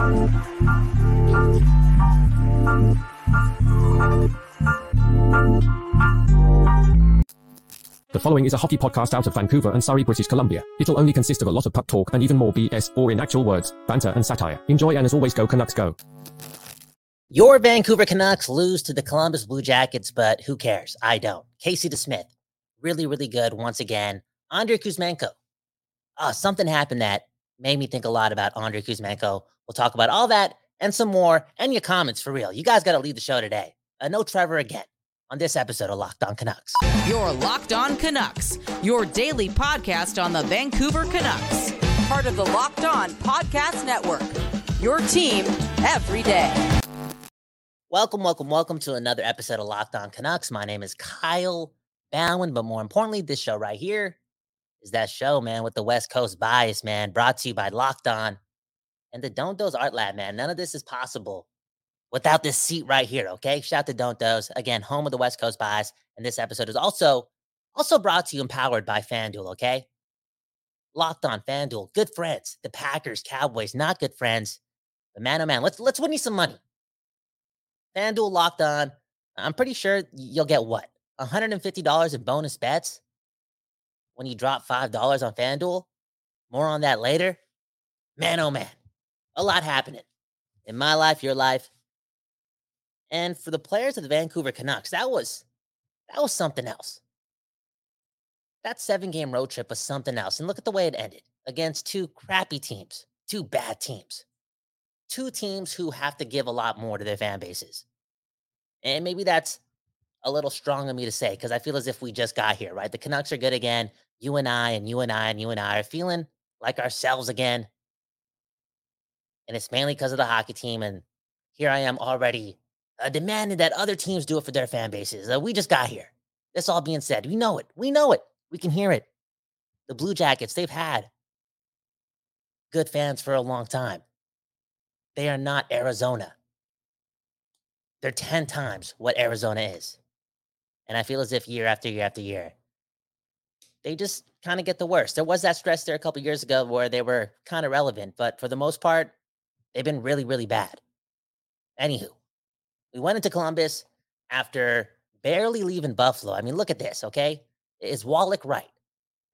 The following is a hockey podcast out of Vancouver and Surrey, British Columbia. It'll only consist of a lot of puck talk and even more BS, or in actual words, banter and satire. Enjoy and as always, go Canucks go. Your Vancouver Canucks lose to the Columbus Blue Jackets, but who cares? I don't. Casey DeSmith, really, really good once again. Andrei Kuzmenko. Oh, something happened that made me think a lot about Andrei Kuzmenko. We'll talk about all that and some more and your comments for real. You guys got to lead the show today. Uh, no Trevor again on this episode of Locked On Canucks. Your Locked On Canucks, your daily podcast on the Vancouver Canucks. Part of the Locked On Podcast Network. Your team every day. Welcome, welcome, welcome to another episode of Locked On Canucks. My name is Kyle Bhawan, but more importantly, this show right here is that show, man, with the West Coast bias, man, brought to you by Locked On and the Don't Doze Art Lab, man. None of this is possible without this seat right here. Okay. Shout out to Don't Doze. Again, home of the West Coast Bias. And this episode is also also brought to you empowered by FanDuel. Okay. Locked on FanDuel. Good friends. The Packers, Cowboys, not good friends. But man, oh man, let's let's win you some money. FanDuel locked on. I'm pretty sure you'll get what? $150 in bonus bets when you drop $5 on FanDuel. More on that later. Man, oh man. A lot happening in my life, your life, and for the players of the Vancouver Canucks, that was that was something else. That seven game road trip was something else. And look at the way it ended against two crappy teams, two bad teams, two teams who have to give a lot more to their fan bases. And maybe that's a little strong of me to say because I feel as if we just got here, right? The Canucks are good again. You and I, and you and I, and you and I are feeling like ourselves again. And it's mainly because of the hockey team. And here I am already uh, demanding that other teams do it for their fan bases. Uh, we just got here. This all being said, we know it. We know it. We can hear it. The Blue Jackets, they've had good fans for a long time. They are not Arizona. They're 10 times what Arizona is. And I feel as if year after year after year, they just kind of get the worst. There was that stretch there a couple years ago where they were kind of relevant, but for the most part, they've been really, really bad. Anywho, we went into Columbus after barely leaving Buffalo. I mean, look at this, okay? Is Wallach right?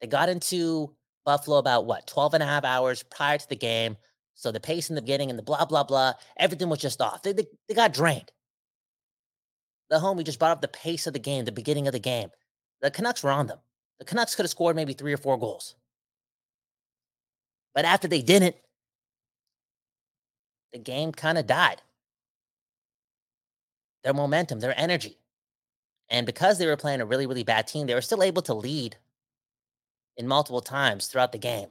They got into Buffalo about what, 12 and a half hours prior to the game. So the pace in the beginning and the blah, blah, blah, everything was just off. They, they, they got drained. The homie just brought up the pace of the game, the beginning of the game. The Canucks were on them. The Canucks could have scored maybe three or four goals. But after they didn't, the game kind of died their momentum, their energy. And because they were playing a really, really bad team, they were still able to lead in multiple times throughout the game,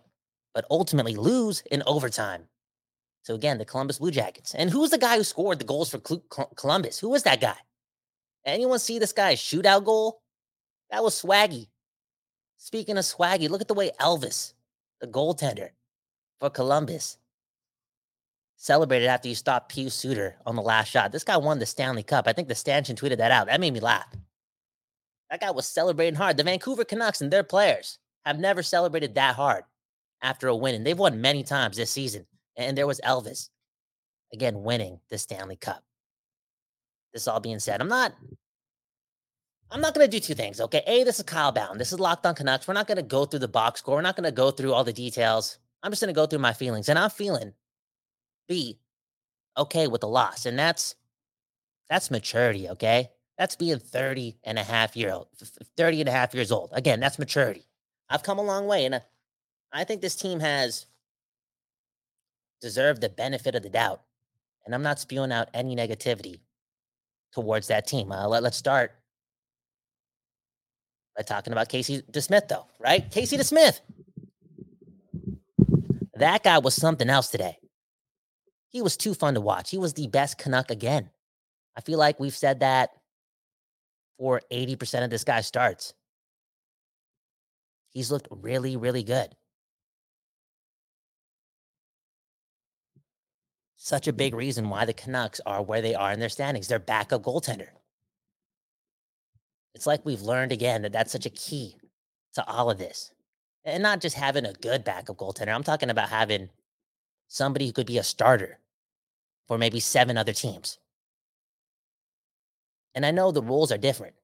but ultimately lose in overtime. So again, the Columbus Blue Jackets. And who's the guy who scored the goals for Columbus? Who was that guy? Anyone see this guy's shootout goal? That was Swaggy. Speaking of Swaggy, look at the way Elvis, the goaltender for Columbus, celebrated after you stopped Pius Suter on the last shot. This guy won the Stanley Cup. I think the stanchion tweeted that out. That made me laugh. That guy was celebrating hard. The Vancouver Canucks and their players have never celebrated that hard after a win. And they've won many times this season. And there was Elvis, again, winning the Stanley Cup. This all being said, I'm not. I'm not going to do two things, okay? A, this is Kyle Bhawan. This is Locked on Canucks. We're not going to go through the box score. We're not going to go through all the details. I'm just going to go through my feelings. And I'm feeling be okay with the loss. And that's that's maturity, okay? That's being 30 and a half year old, 30 and a half years old. Again, that's maturity. I've come a long way. And I think this team has deserved the benefit of the doubt. And I'm not spewing out any negativity towards that team. Uh, let, let's start by talking about Casey DeSmith, though, right? Casey DeSmith. That guy was something else today. He was too fun to watch. He was the best Canuck again. I feel like we've said that for 80% of this guy's starts. He's looked really, really good. Such a big mm-hmm. reason why the Canucks are where they are in their standings. Their backup goaltender. It's like we've learned again that that's such a key to all of this. And not just having a good backup goaltender. I'm talking about having somebody who could be a starter for maybe seven other teams. And I know the rules are different.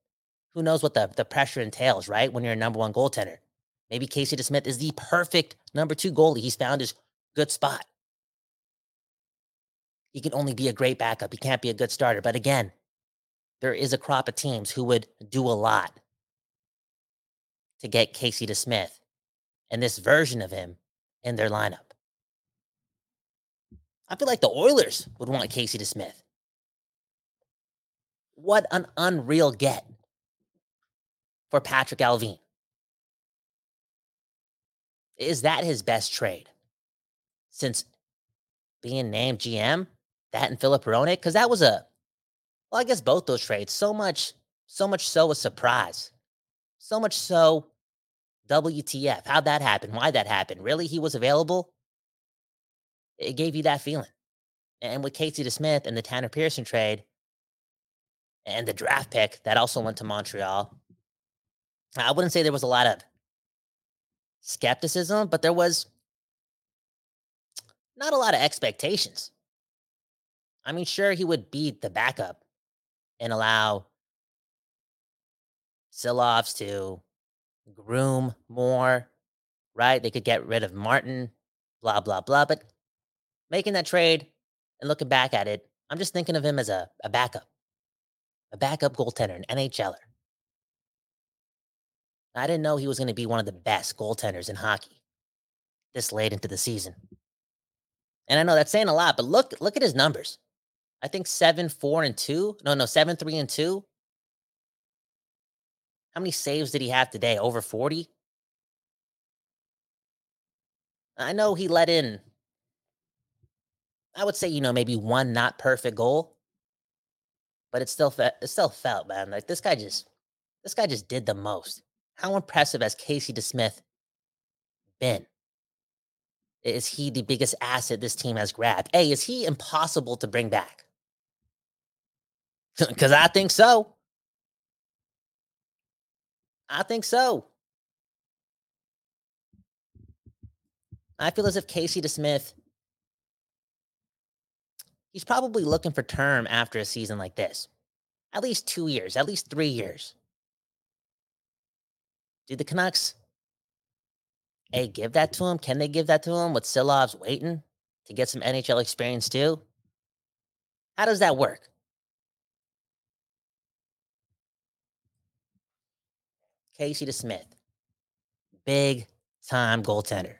Who knows what the, the pressure entails, right? When you're a number one goaltender. Maybe Casey DeSmith is the perfect number two goalie. He's found his good spot. He can only be a great backup. He can't be a good starter. But again, there is a crop of teams who would do a lot to get Casey DeSmith and this version of him in their lineup. I feel like the Oilers would want Casey DeSmith. What an unreal get for Patrick Allvin. Is that his best trade since being named GM? That and Filip Hronek? Because that was a, well, I guess both those trades, so much, so much so a surprise. So much so, WTF. How'd that happen? Why that happened? Really? He was available? It gave you that feeling. And with Casey DeSmith and the Tanner Pearson trade and the draft pick that also went to Montreal, I wouldn't say there was a lot of skepticism, but there was not a lot of expectations. I mean, sure, he would be the backup and allow Silovs to groom more, right? They could get rid of Martin, blah, blah, blah. But making that trade and looking back at it, I'm just thinking of him as a, a backup, a backup goaltender, an NHLer. I didn't know he was going to be one of the best goaltenders in hockey this late into the season. And I know that's saying a lot, but look look at his numbers. I think 7 4 and 2. No, no, 7 3 and 2. How many saves did he have today? Over 40? I know he let in I would say, you know, maybe one not perfect goal. But it still fe- it still felt, man. Like this guy just this guy just did the most. How impressive has Casey DeSmith been? Is he the biggest asset this team has grabbed? A, is he impossible to bring back? Because I think so. I think so. I feel as if Casey DeSmith, he's probably looking for term after a season like this. At least two years, at least three years. Do the Canucks a give that to him? Can they give that to him with Silovs waiting to get some NHL experience too? How does that work? Casey DeSmith, big time goaltender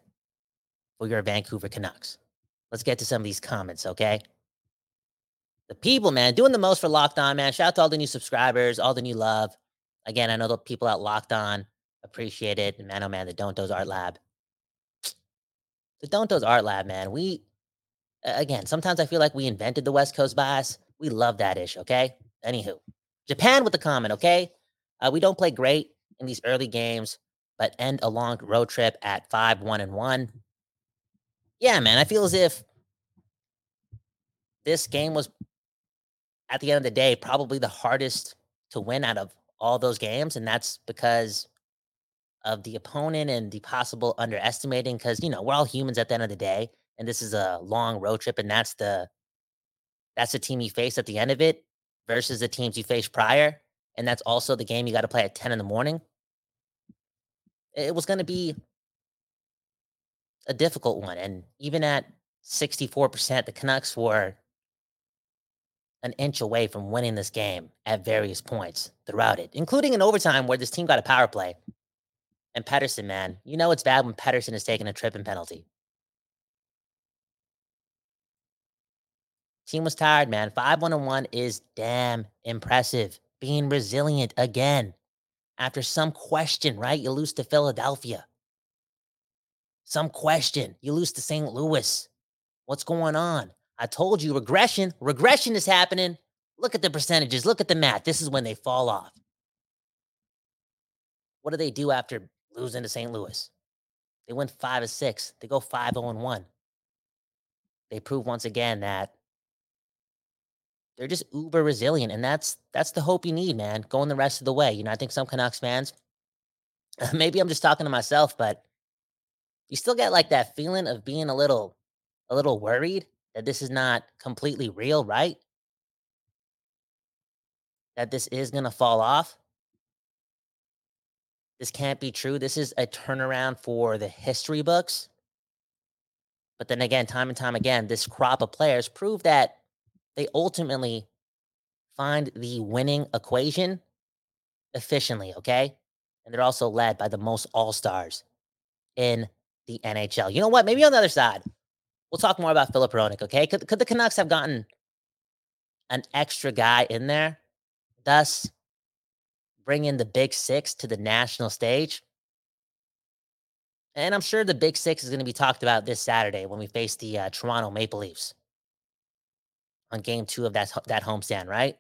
for your Vancouver Canucks. Let's get to some of these comments, okay? The people, man, doing the most for Locked On, man. Shout out to all the new subscribers, all the new love. Again, I know the people at Locked On appreciate it. Man, oh man, the Don't Doze Art Lab. The Don't Doze Art Lab, man. We, again, sometimes I feel like we invented the West Coast bias. We love that ish, okay? Anywho, Japan with the comment, okay? Uh, we don't play great in these early games, but end a long road trip at 5 1 and 1. Yeah, man, I feel as if this game was, at the end of the day, probably the hardest to win out of all those games. And that's because of the opponent and the possible underestimating because you know we're all humans at the end of the day and this is a long road trip and that's the that's the team you face at the end of it versus the teams you faced prior and that's also the game you got to play at 10 in the morning it was going to be a difficult one and even at 64% the canucks were an inch away from winning this game at various points throughout it including in overtime where this team got a power play and Pettersson, man, you know it's bad when Pettersson is taking a tripping penalty. Team was tired, man. 5 1 1 is damn impressive. Being resilient again. After some question, right? You lose to Philadelphia. Some question. You lose to St. Louis. What's going on? I told you regression. Regression is happening. Look at the percentages. Look at the math. This is when they fall off. What do they do after losing to St. Louis. They went five of six. They go five zero oh and one. They prove once again that they're just uber resilient, and that's that's the hope you need, man. Going the rest of the way. You know, I think some Canucks fans, maybe I'm just talking to myself, but you still get like that feeling of being a little, a little worried that this is not completely real, right? That this is going to fall off. This can't be true. This is a turnaround for the history books. But then again, time and time again, this crop of players prove that they ultimately find the winning equation efficiently, okay? And they're also led by the most all stars in the NHL. You know what? Maybe on the other side, we'll talk more about Filip Hronek, okay? Could, could the Canucks have gotten an extra guy in there, thus bring in the big six to the national stage? And I'm sure the big six is going to be talked about this Saturday when we face the uh, Toronto Maple Leafs on game two of that, that homestand, right?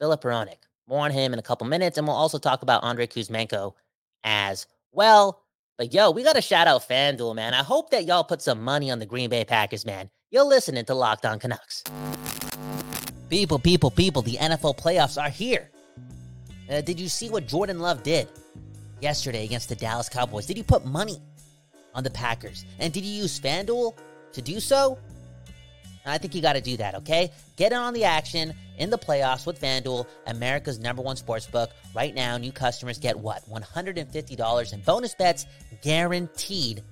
Filip Hronek. More on him in a couple minutes. And we'll also talk about Andrei Kuzmenko as well. But yo, we got to shout out FanDuel, man. I hope that y'all put some money on the Green Bay Packers, man. You're listening to Locked On Canucks. People, people, people, the NFL playoffs are here. Uh, did you see what Jordan Love did yesterday against the Dallas Cowboys? Did you put money on the Packers? And did you use FanDuel to do so? I think you got to do that, okay? Get in on the action in the playoffs with FanDuel, America's number one sports book. Right now, new customers get what? $150 in bonus bets guaranteed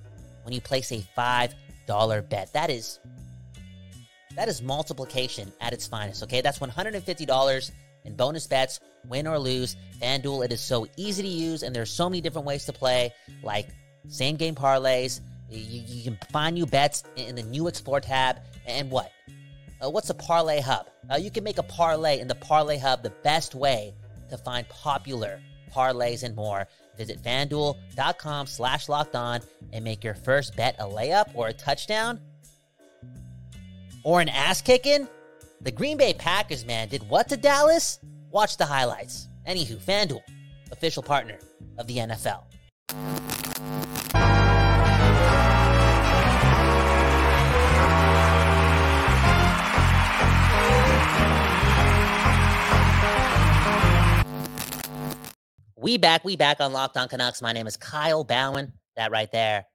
when you place a $5 bet. That is that is multiplication at its finest, okay? That's $150 in bonus bets, win or lose. FanDuel, it is so easy to use, and there's so many different ways to play, like same game parlays. You, you can find new bets in the new Explore tab, and what? Uh, what's a parlay hub? Uh, you can make a parlay in the parlay hub the best way to find popular parlays and more. Visit fanduel.com slash locked on and make your first bet a layup or a touchdown or an ass kicking. The Green Bay Packers, man, did what to Dallas? Watch the highlights. Anywho, FanDuel, official partner of the NFL. We back, we back on Locked On Canucks. My name is Kyle Bhawan. That right there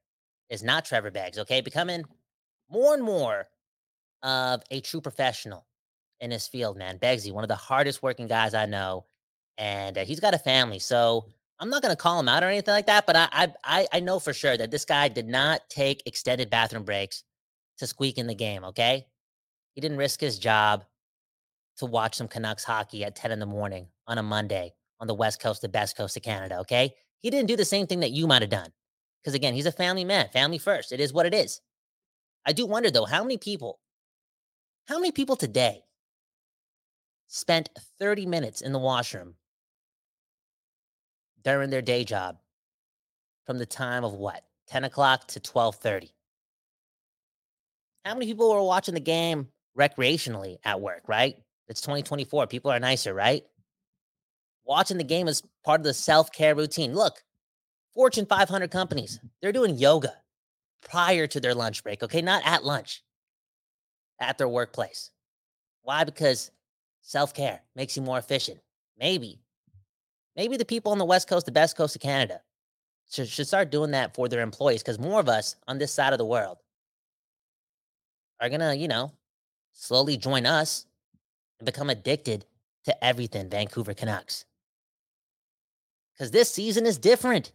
is not Trevor Beggs, okay? Becoming more and more of a true professional in his field, man. Beggsy, one of the hardest working guys I know, and uh, he's got a family. So I'm not going to call him out or anything like that, but I, I I know for sure that this guy did not take extended bathroom breaks to squeak in the game, okay? He didn't risk his job to watch some Canucks hockey at 10 in the morning on a Monday on the west coast, the best coast of Canada. Okay. He didn't do the same thing that you might have done. Because again, he's a family man, family first. It is what it is. I do wonder though, how many people, how many people today spent 30 minutes in the washroom during their day job from the time of what 10 o'clock to 12.30 how many people were watching the game recreationally at work right it's 2024 people are nicer right watching the game as part of the self care routine. Look, Fortune 500 companies, they're doing yoga prior to their lunch break, okay? Not at lunch, at their workplace. Why? Because self care makes you more efficient. Maybe. Maybe the people on the West Coast, the best coast of Canada, should, should start doing that for their employees because more of us on this side of the world are going to, you know, slowly join us and become addicted to everything Vancouver Canucks because this season is different.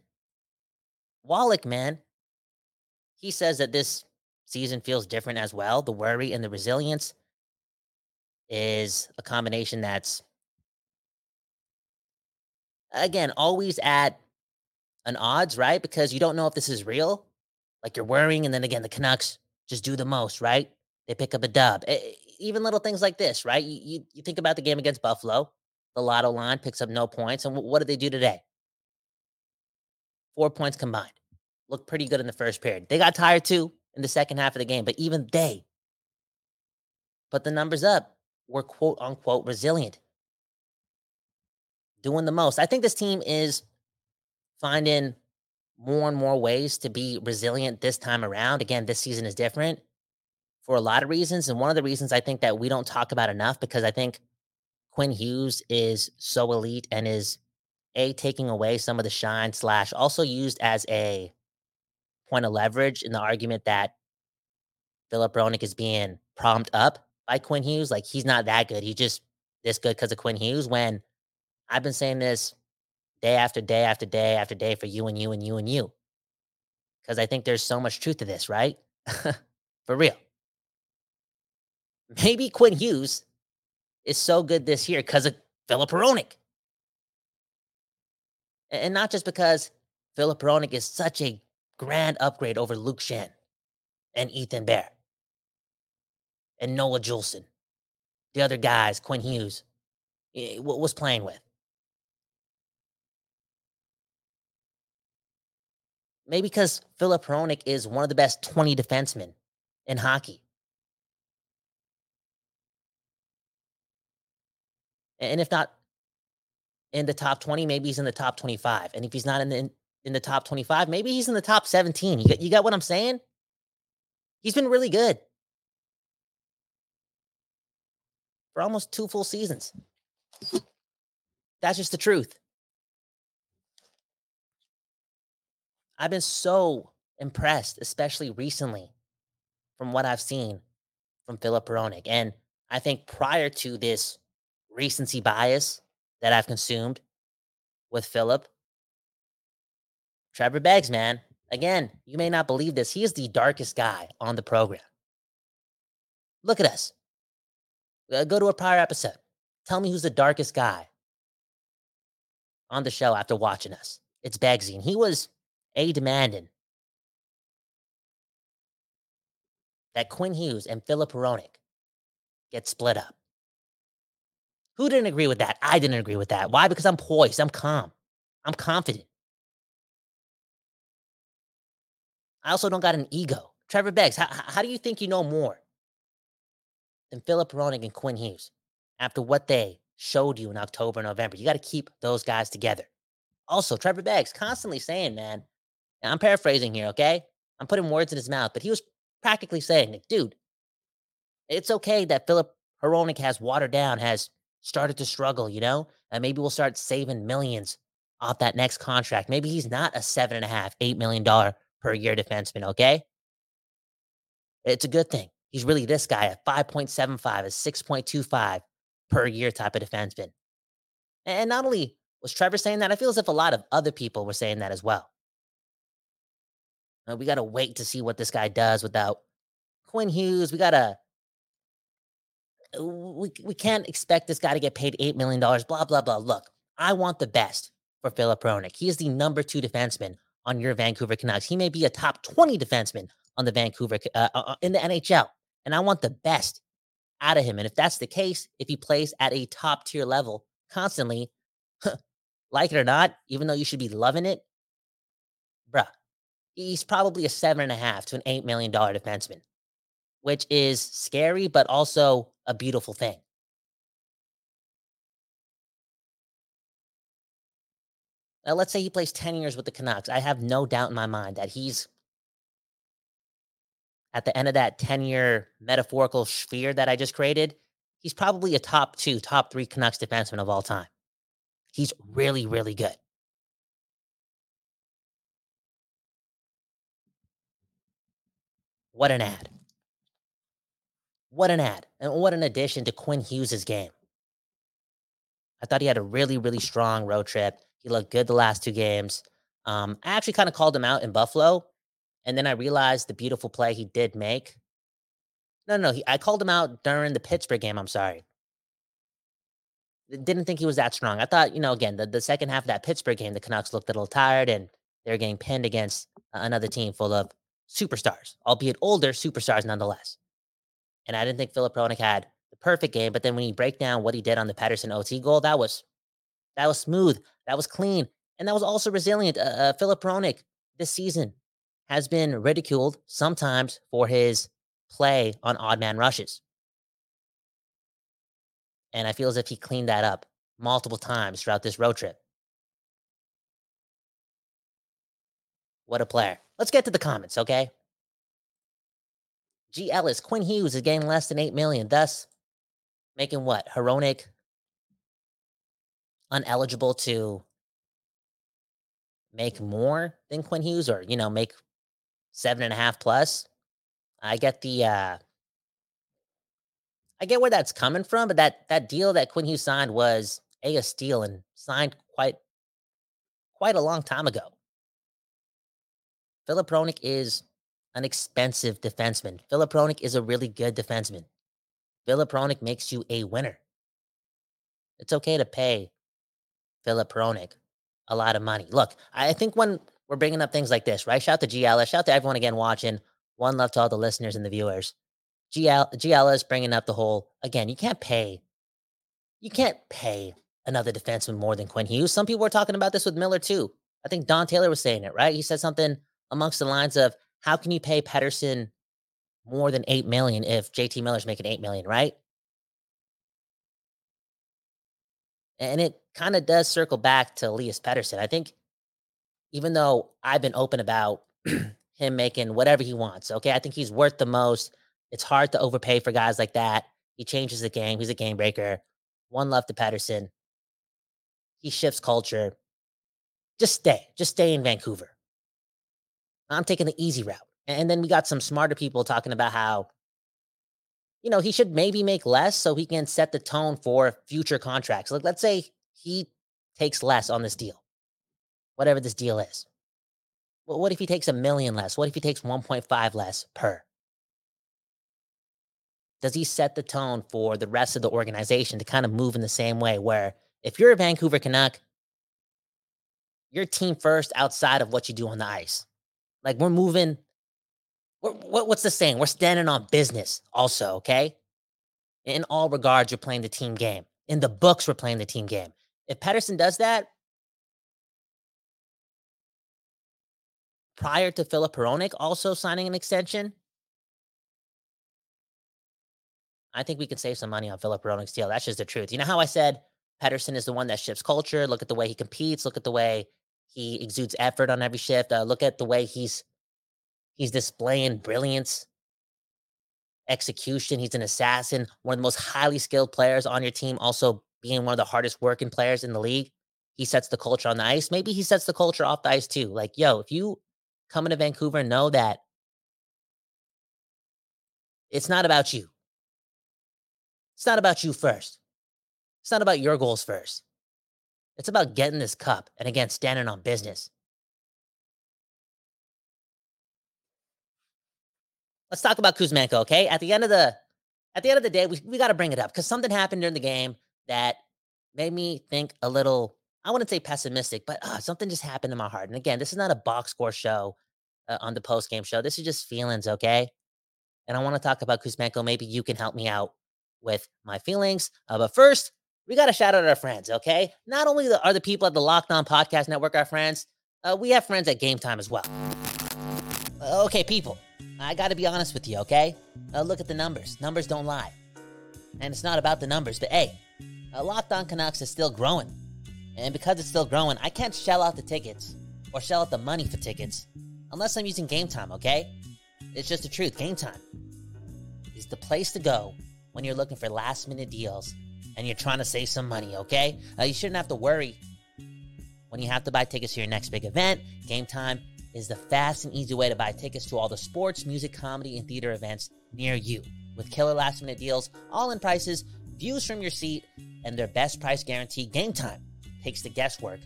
Wallach, man, he says that this season feels different as well. The worry and the resilience is a combination that's, again, always at an odds, right? Because you don't know if this is real. Like you're worrying, and then again, the Canucks just do the most, right? They pick up a dub. Even little things like this, right? You, you, you think about the game against Buffalo. The lotto line picks up no points. And what did they do today? Four points combined. Looked pretty good in the first period. They got tired too in the second half of the game, but even they put the numbers up. Were quote unquote resilient, doing the most. I think this team is finding more and more ways to be resilient this time around. Again, this season is different for a lot of reasons. And one of the reasons I think that we don't talk about enough because I think Quinn Hughes is so elite and is a taking away some of the shine slash also used as a point of leverage in the argument that Filip Hronek is being propped up by Quinn Hughes. Like he's not that good. He's just this good because of Quinn Hughes. When I've been saying this day after day after day after day for you and you and you and you. Because I think there's so much truth to this, right? for real. Maybe Quinn Hughes is so good this year because of Filip Hronek. And not just because Filip Hronek is such a grand upgrade over Luke Schenn and Ethan Bear and Noah Juulsen. The other guys, Quinn Hughes, eh, was playing with. Maybe because Filip Hronek is one of the best 20 defensemen in hockey. And if not in the top 20, maybe he's in the top 25. And if he's not in the in the top 25, maybe he's in the top 17. You got, you got what I'm saying? He's been really good for almost two full seasons. That's just the truth. I've been so impressed, especially recently, from what I've seen from Filip Hronek. And I think prior to this recency bias that I've consumed with Filip. Trevor Beggs, man, again, you may not believe this. He is the darkest guy on the program. Look at us. Uh, go to a prior episode. Tell me who's the darkest guy on the show after watching us. It's Beggsy. And he was a demanding that Quinn Hughes and Filip Hronek get split up. Who didn't agree with that? I didn't agree with that. Why? Because I'm poised. I'm calm. I'm confident. I also don't got an ego. Trevor Beggs, how, how do you think you know more than Filip Hronek and Quinn Hughes after what they showed you in October, and November? You got to keep those guys together. Also, Trevor Beggs constantly saying, man, I'm paraphrasing here, okay? I'm putting words in his mouth, but he was practically saying, dude, it's okay that Filip Hronek has watered down, has started to struggle, you know? And maybe we'll start saving millions off that next contract. Maybe he's not a seven and a half, eight million dollar per year defenseman, okay? It's a good thing. He's really this guy at 5.75, a 6.25 per year type of defenseman. And not only was Trevor saying that, I feel as if a lot of other people were saying that as well. Uh, we got to wait to see what this guy does without Quinn Hughes. We got to we, we can't expect this guy to get paid $8 million, blah, blah, blah. Look, I want the best for Filip Hronek. He is the number two defenseman on your Vancouver Canucks. He may be a top 20 defenseman on the Vancouver, uh, uh in the NHL. And I want the best out of him. And if that's the case, if he plays at a top tier level constantly, like it or not, even though you should be loving it, bruh, he's probably a seven and a half to an eight million dollar defenseman, which is scary, but also a beautiful thing. Now, let's say he plays 10 years with the Canucks. I have no doubt in my mind that he's at the end of that 10 year metaphorical sphere that I just created. He's probably a top two, top three Canucks defenseman of all time. He's really, really good. What an ad. What an ad. And what an addition to Quinn Hughes' game. I thought he had a really, really strong road trip. He looked good the last two games. Um, I actually kind of called him out in Buffalo. And then I realized the beautiful play he did make. No, no, he, I called him out during the Pittsburgh game. I'm sorry. Didn't think he was that strong. I thought, you know, again, the, the second half of that Pittsburgh game, the Canucks looked a little tired and they're getting pinned against another team full of superstars, albeit older superstars nonetheless. And I didn't think Filip Hronek had the perfect game, but then when you break down what he did on the Pettersson OT goal, that was that was smooth, that was clean, and that was also resilient. Uh, uh, Filip Hronek this season has been ridiculed sometimes for his play on odd man rushes. And I feel as if he cleaned that up multiple times throughout this road trip. What a player. Let's get to the comments, okay? G. Ellis, Quinn Hughes is getting less than 8 million, thus making what? Hronek uneligible to make more than Quinn Hughes or, you know, make seven and a half plus. I get the uh I get where that's coming from, but that that deal that Quinn Hughes signed was a, a steal and signed quite quite a long time ago. Filip Hronek is an expensive defenseman. Filip Hronek is a really good defenseman. Filip Hronek makes you a winner. It's okay to pay Filip Hronek a lot of money. Look, I think when we're bringing up things like this, right? Shout to GL, shout to everyone again watching. One love to all the listeners and the viewers. GL, GL is bringing up the whole again. You can't pay, you can't pay another defenseman more than Quinn Hughes. Some people were talking about this with Miller too. I think Don Taylor was saying it right. He said something amongst the lines of, "How can you pay Pettersson more than eight million if JT Miller's making eight million, right?" And it kind of does circle back to Elias Pettersson. I think, even though I've been open about him making whatever he wants, okay, I think he's worth the most. It's hard to overpay for guys like that. He changes the game. He's a game breaker. One love to Pettersson. He shifts culture. Just stay. Just stay in Vancouver. I'm taking the easy route. And then we got some smarter people talking about how, you know, he should maybe make less so he can set the tone for future contracts. Like, let's say he takes less on this deal, whatever this deal is. Well, what if he takes a million less? What if he takes 1.5 less per? does he set the tone for the rest of the organization to kind of move in the same way where if you're a Vancouver Canuck, you're team first outside of what you do on the ice. Like we're moving, what, what's the saying? We're standing on business also, okay? In all regards, you're playing the team game. In the books, we're playing the team game. If Pettersson does that, prior to Filip Hronek also signing an extension, I think we can save some money on Filip Hronek's deal. That's just the truth. You know how I said Pettersson is the one that shifts culture? Look at the way he competes. Look at the way he exudes effort on every shift. Uh, look at the way he's he's displaying brilliance, execution. He's an assassin, one of the most highly skilled players on your team. Also being one of the hardest working players in the league. He sets the culture on the ice. Maybe he sets the culture off the ice too. Like, yo, if you come into Vancouver, know that it's not about you. It's not about you first. It's not about your goals first. It's about getting this cup and again, standing on business. Let's talk about Kuzmenko, okay? At the end of the at the end of the day, we, we got to bring it up because something happened during the game that made me think a little, I wouldn't say pessimistic, but uh, something just happened in my heart. And again, this is not a box score show uh, on the post game show. This is just feelings, okay? And I want to talk about Kuzmenko. Maybe you can help me out with my feelings. Uh, but first, we got to shout out our friends, okay? Not only are the people at the Locked On Podcast Network our friends, uh, we have friends at Gametime as well. Uh, okay, people, I got to be honest with you, okay? Uh, look at the numbers. Numbers don't lie. And it's not about the numbers, but hey, uh, Locked On Canucks is still growing. And because it's still growing, I can't shell out the tickets or shell out the money for tickets unless I'm using Gametime, okay? It's just the truth. Gametime is the place to go when you're looking for last minute deals and you're trying to save some money, okay? Uh, you shouldn't have to worry when you have to buy tickets to your next big event. Gametime is the fast and easy way to buy tickets to all the sports, music, comedy, and theater events near you. With killer last minute deals, all in prices, views from your seat, and their best price guarantee, Gametime takes the guesswork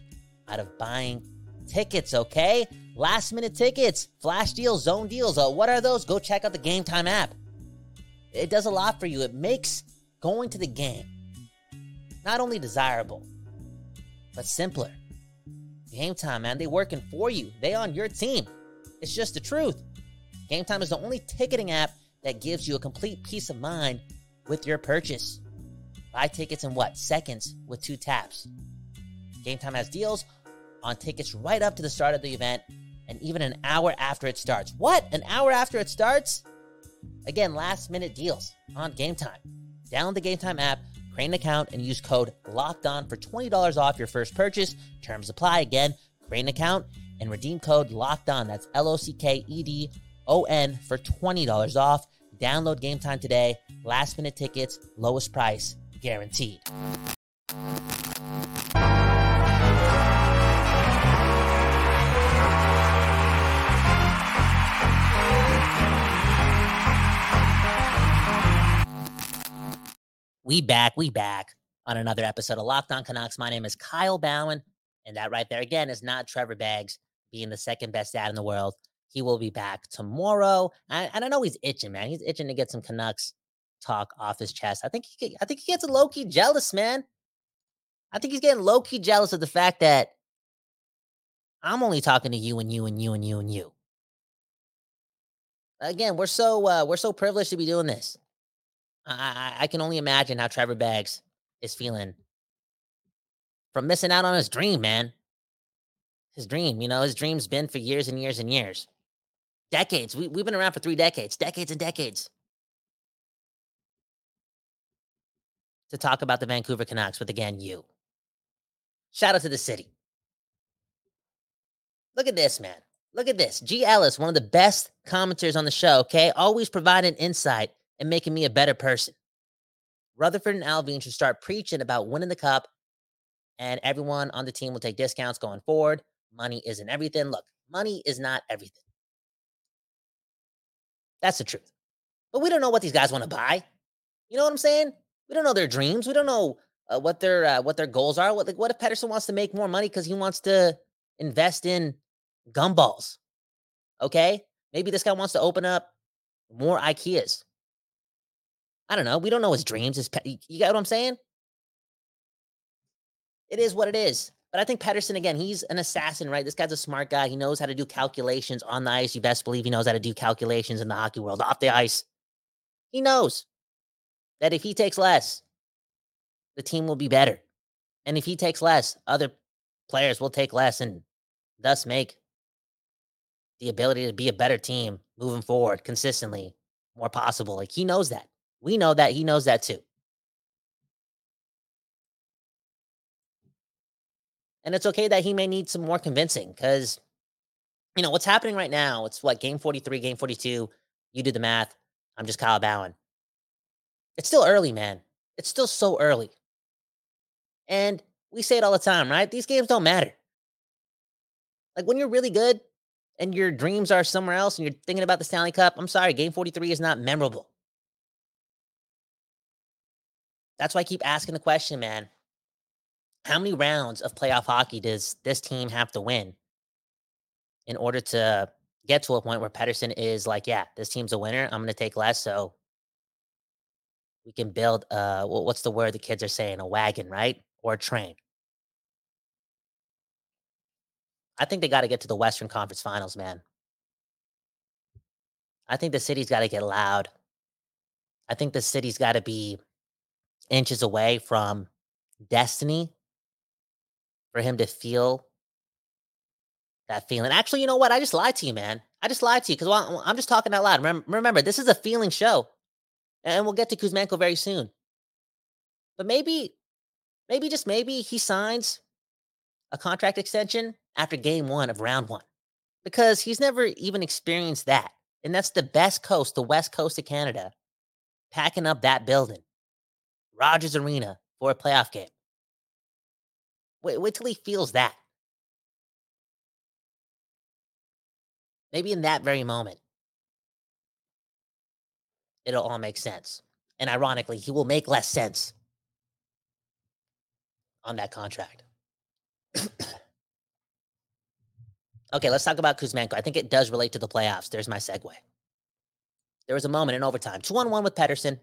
out of buying tickets, okay? Last minute tickets, flash deals, zone deals. Uh, what are those? Go check out the Gametime app. It does a lot for you. It makes going to the game not only desirable, but simpler. Gametime, man, they working for you. They on your team. It's just the truth. Gametime is the only ticketing app that gives you a complete peace of mind with your purchase. Buy tickets in what? Seconds with two taps. Gametime has deals on tickets right up to the start of the event and even an hour after it starts. What? An hour after it starts? Again, last minute deals on Gametime. Download the Gametime app, create an account, and use code Locked On for $20 off your first purchase. Terms apply. Again, create an account and redeem code Locked On. That's L O C K E D O N for $20 off. Download Gametime today. Last minute tickets, lowest price guaranteed. We back, we back on another episode of Locked On Canucks. My name is Kyle Bhawan, and that right there again is not Trevor Beggs being the second best dad in the world. He will be back tomorrow, and, and I know he's itching, man. He's itching to get some Canucks talk off his chest. I think he, I think he gets a low key jealous, man. I think he's getting low key jealous of the fact that I'm only talking to you and you and you and you and you. Again, we're so uh, we're so privileged to be doing this. I, I, can only imagine how Trevor Beggs is feeling from missing out on his dream, man. His dream, you know, his dream's been for years and years and years, decades. We, we've been around for three decades, decades and decades. To talk about the Vancouver Canucks with again you. Shout out to the city. Look at this, man. Look at this. G. Ellis, one of the best commenters on the show, okay? Always providing insight and making me a better person. Rutherford and Allvin should start preaching about winning the cup, and everyone on the team will take discounts going forward. Money isn't everything. Look, money is not everything. That's the truth. But we don't know what these guys want to buy. You know what I'm saying? We don't know their dreams. We don't know uh, what their uh, what their goals are. What like, what if Pettersson wants to make more money because he wants to invest in gumballs? Okay, maybe this guy wants to open up more IKEAs. I don't know. We don't know his dreams. His pe- you got what I'm saying? It is what it is. But I think Pettersson again, he's an assassin, right? This guy's a smart guy. He knows how to do calculations on the ice. You best believe he knows how to do calculations in the hockey world off the ice. He knows that if he takes less, the team will be better. And if he takes less, other players will take less and thus make the ability to be a better team moving forward consistently more possible. Like he knows that. We know that. He knows that too. And it's okay that he may need some more convincing because, you know, what's happening right now, it's what, game 43, game 42. You do the math. I'm just Kyle Bhawan. It's still early, man. It's still so early. And we say it all the time, right? These games don't matter. Like when you're really good and your dreams are somewhere else and you're thinking about the Stanley Cup, I'm sorry, game 43 is not memorable. That's why I keep asking the question, man. How many rounds of playoff hockey does this team have to win in order to get to a point where Pettersson is like, yeah, this team's a winner. I'm going to take less. So we can build, uh, what's the word the kids are saying? A wagon, right? Or a train. I think they got to get to the Western Conference Finals, man. I think the city's got to get loud. I think the city's got to be inches away from destiny for him to feel that feeling. Actually, you know what? I just lied to you, man. I just lied to you because I'm just talking out loud. Remember, remember, this is a feeling show, and we'll get to Kuzmenko very soon. But maybe, maybe just maybe he signs a contract extension after game one of round one because he's never even experienced that. And that's the best coast, the west coast of Canada, packing up that building. Rogers Arena for a playoff game. Wait, wait till he feels that. Maybe in that very moment, it'll all make sense. And ironically, he will make less sense on that contract. okay, let's talk about Kuzmenko. I think it does relate to the playoffs. There's my segue. There was a moment in overtime, two on one with Pettersson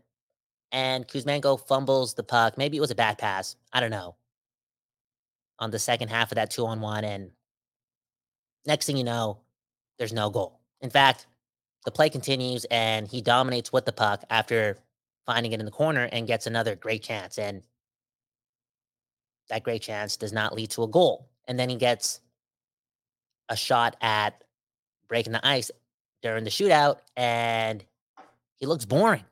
and Kuzmenko fumbles the puck. Maybe it was a bad pass. I don't know. On the second half of that two on one. And next thing you know, there's no goal. In fact, the play continues and he dominates with the puck after finding it in the corner and gets another great chance. And that great chance does not lead to a goal. And then he gets a shot at breaking the ice during the shootout and he looks boring.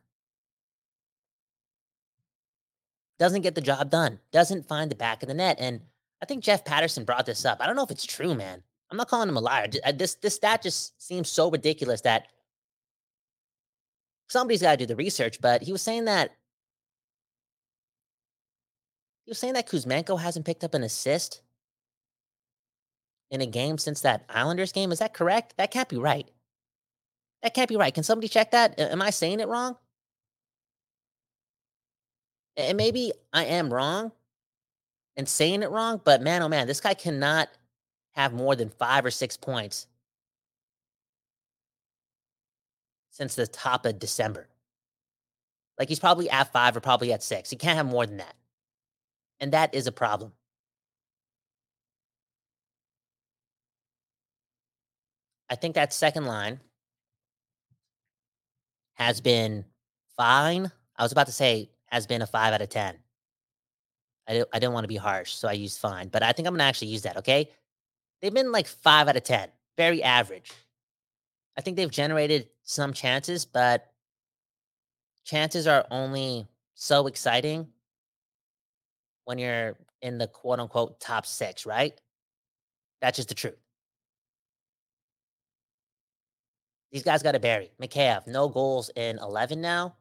Doesn't get the job done, doesn't find the back of the net. And I think Jeff Paterson brought this up. I don't know if it's true, man. I'm not calling him a liar. Uh, this this stat just seems so ridiculous that somebody's got to do the research. But he was saying that he was saying that Kuzmenko hasn't picked up an assist in a game since that Islanders game. Is that correct? That can't be right. That can't be right. Can somebody check that? Am I saying it wrong? And maybe I am wrong and saying it wrong, but man, oh man, this guy cannot have more than five or six points since the top of December. Like he's probably at five or probably at six. He can't have more than that. And that is a problem. I think that second line has been fine. I was about to say has been a five out of 10. I, I didn't want to be harsh, so I used fine, but I think I'm going to actually use that, okay? They've been like five out of 10, very average. I think they've generated some chances, but chances are only so exciting when you're in the quote unquote top six, right? That's just the truth. These guys got to bury. Mikheyev, no goals in 11 now.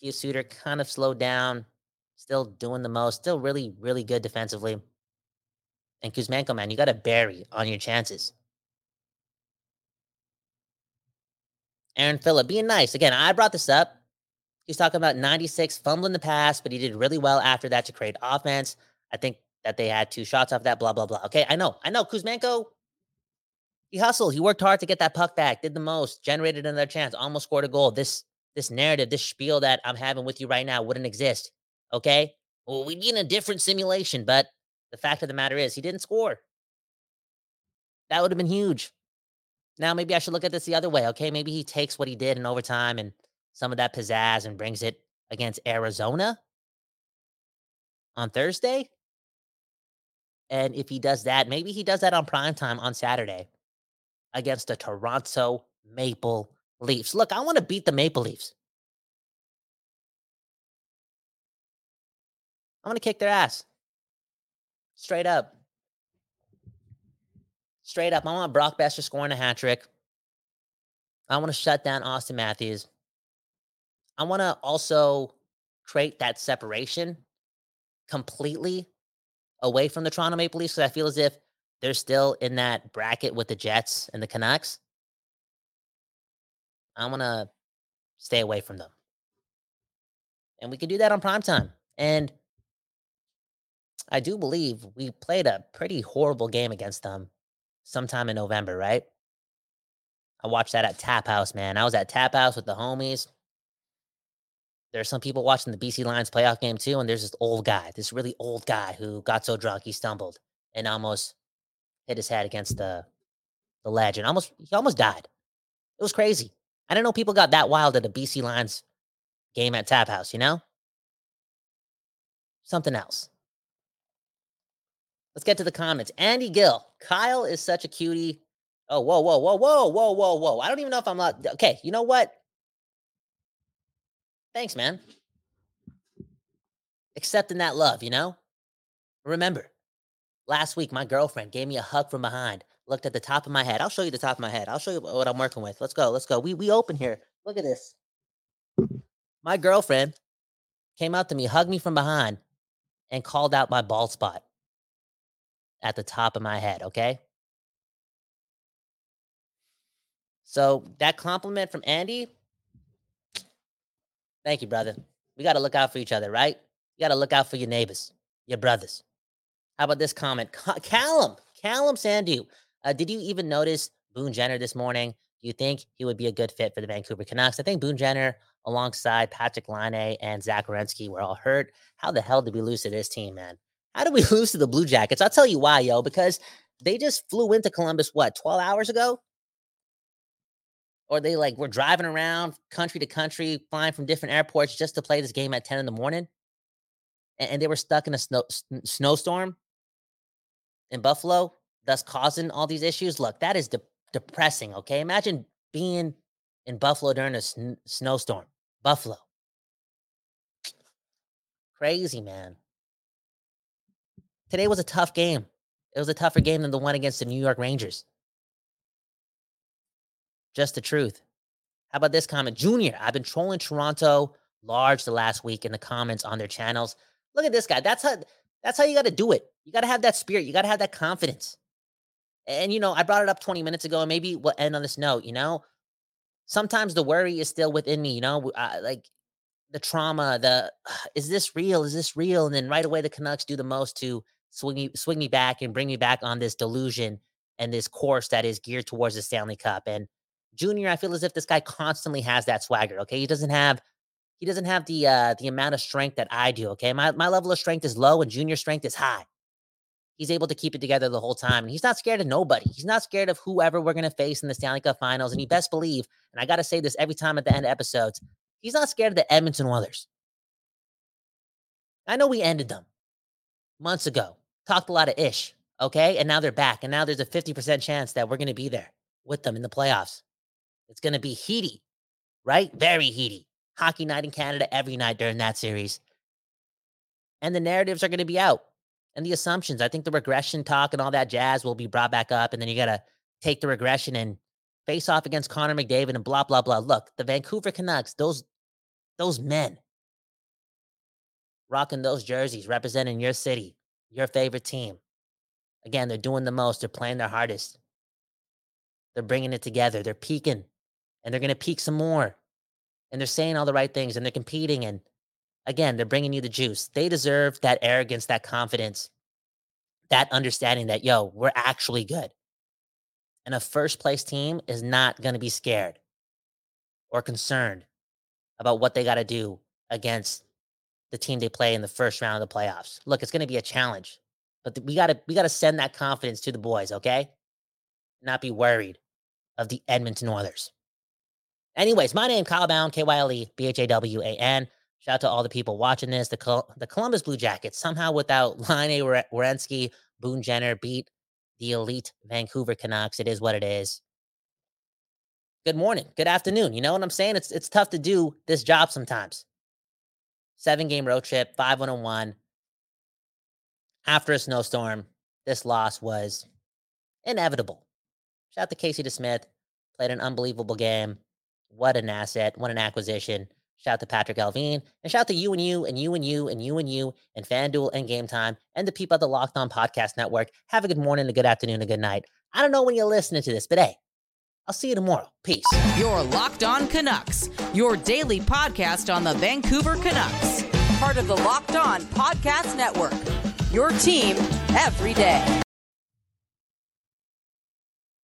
Pius Suter kind of slowed down, still doing the most, still really, really good defensively. And Kuzmenko, man, you got to bury on your chances. Aaron Phillip being nice. Again, I brought this up. He's talking about 96 fumbling the pass, but he did really well after that to create offense. I think that they had two shots off that, blah, blah, blah. Okay, I know. I know. Kuzmenko, he hustled. He worked hard to get that puck back, did the most, generated another chance, almost scored a goal. This this narrative, this spiel that I'm having with you right now wouldn't exist. Okay? Well, we'd be in a different simulation, but the fact of the matter is he didn't score. That would have been huge. Now maybe I should look at this the other way. Okay, maybe he takes what he did in overtime and some of that pizzazz and brings it against Arizona on Thursday. And if he does that, maybe he does that on prime time on Saturday against the Toronto Maple Leafs. Look, I want to beat the Maple Leafs. I'm going to kick their ass. Straight up. Straight up, I want Brock Boeser scoring a hat trick. I want to shut down Auston Matthews. I want to also create that separation completely away from the Toronto Maple Leafs because I feel as if they're still in that bracket with the Jets and the Canucks. I want to stay away from them. And we can do that on prime time. And I do believe we played a pretty horrible game against them sometime in November, right? I watched that at Tap House, man. I was at Tap House with the homies. There's some people watching the BC Lions playoff game too, and there's this old guy, this really old guy who got so drunk he stumbled and almost hit his head against the the ledge and almost he almost died. It was crazy. I didn't know people got that wild at a BC Lions game at Tap House, you know? Something else. Let's get to the comments. Andy Gill, Kyle is such a cutie. Oh, whoa, whoa, whoa, whoa, whoa, whoa, whoa. I don't even know if I'm not. Okay, you know what? Thanks, man. Accepting that love, you know? Remember, last week, my girlfriend gave me a hug from behind, looked at the top of my head. I'll show you the top of my head. I'll show you what I'm working with. Let's go. Let's go. We, we open here. Look at this. My girlfriend came out to me, hugged me from behind, and called out my bald spot at the top of my head, okay? So that compliment from Andy, thank you, brother. We got to look out for each other, right? You got to look out for your neighbors, your brothers. How about this comment? Callum, Callum Sandu. Uh, did you even notice Boone Jenner this morning? Do you think he would be a good fit for the Vancouver Canucks? I think Boone Jenner, alongside Patrick Laine and Zach Werenski, were all hurt. How the hell did we lose to this team, man? How did we lose to the Blue Jackets? I'll tell you why, yo, because they just flew into Columbus, what, 12 hours ago? Or they like were driving around country to country, flying from different airports just to play this game at 10 in the morning. And, and they were stuck in a snow, snowstorm in Buffalo, thus causing all these issues. Look, that is de- depressing, okay? Imagine being in Buffalo during a sn- snowstorm. Buffalo. Crazy, man. Today was a tough game. It was a tougher game than the one against the New York Rangers. Just the truth. How about this comment? Junior, I've been trolling Toronto large the last week in the comments on their channels. Look at this guy. That's how that's how you got to do it. You got to have that spirit. You got to have that confidence. And you know, I brought it up 20 minutes ago, and maybe we'll end on this note. You know, sometimes the worry is still within me. You know, I, like the trauma, the is this real? Is this real? And then right away the Canucks do the most to swing me, swing me back and bring me back on this delusion and this course that is geared towards the Stanley Cup. And Junior, I feel as if this guy constantly has that swagger. Okay, he doesn't have he doesn't have the uh the amount of strength that I do. Okay, my my level of strength is low and Junior strength is high. He's able to keep it together the whole time, and he's not scared of nobody. He's not scared of whoever we're gonna face in the Stanley Cup Finals. And you best believe, and I gotta say this every time at the end of episodes, he's not scared of the Edmonton Oilers. I know we ended them months ago, talked a lot of ish, okay, and now they're back, and now there's a fifty percent chance that we're gonna be there with them in the playoffs. It's going to be heaty, right? Very heaty. Hockey night in Canada every night during that series. And the narratives are going to be out and the assumptions. I think the regression talk and all that jazz will be brought back up. And then you got to take the regression and face off against Connor McDavid and blah, blah, blah. Look, the Vancouver Canucks, those, those men rocking those jerseys, representing your city, your favorite team. Again, they're doing the most. They're playing their hardest. They're bringing it together. They're peaking and they're going to peak some more. And they're saying all the right things and they're competing. And again, they're bringing you the juice. They deserve that arrogance, that confidence, that understanding that, yo, we're actually good. And a first place team is not going to be scared or concerned about what they got to do against the team they play in the first round of the playoffs. Look, it's going to be a challenge, but we got to we got to send that confidence to the boys, okay? Not be worried of the Edmonton Oilers. Anyways, my name Kyle Bhawan, K Y L E B H A W A N. Shout out to all the people watching this. The Col- the Columbus Blue Jackets somehow without Laine Werenski, Boone Jenner beat the elite Vancouver Canucks. It is what it is. Good morning, good afternoon. You know what I'm saying? It's it's tough to do this job sometimes. Seven game road trip, five one one. After a snowstorm, this loss was inevitable. Shout out to Casey DeSmith. Played an unbelievable game. What an asset. What an acquisition. Shout out to Patrik Allvin. And shout out to you and you and you and you and you and you and FanDuel and Gametime and the people at the Locked On Podcast Network. Have a good morning, a good afternoon, a good night. I don't know when you're listening to this, but hey, I'll see you tomorrow. Peace. Your Locked On Canucks, your daily podcast on the Vancouver Canucks. Part of the Locked On Podcast Network. Your team every day.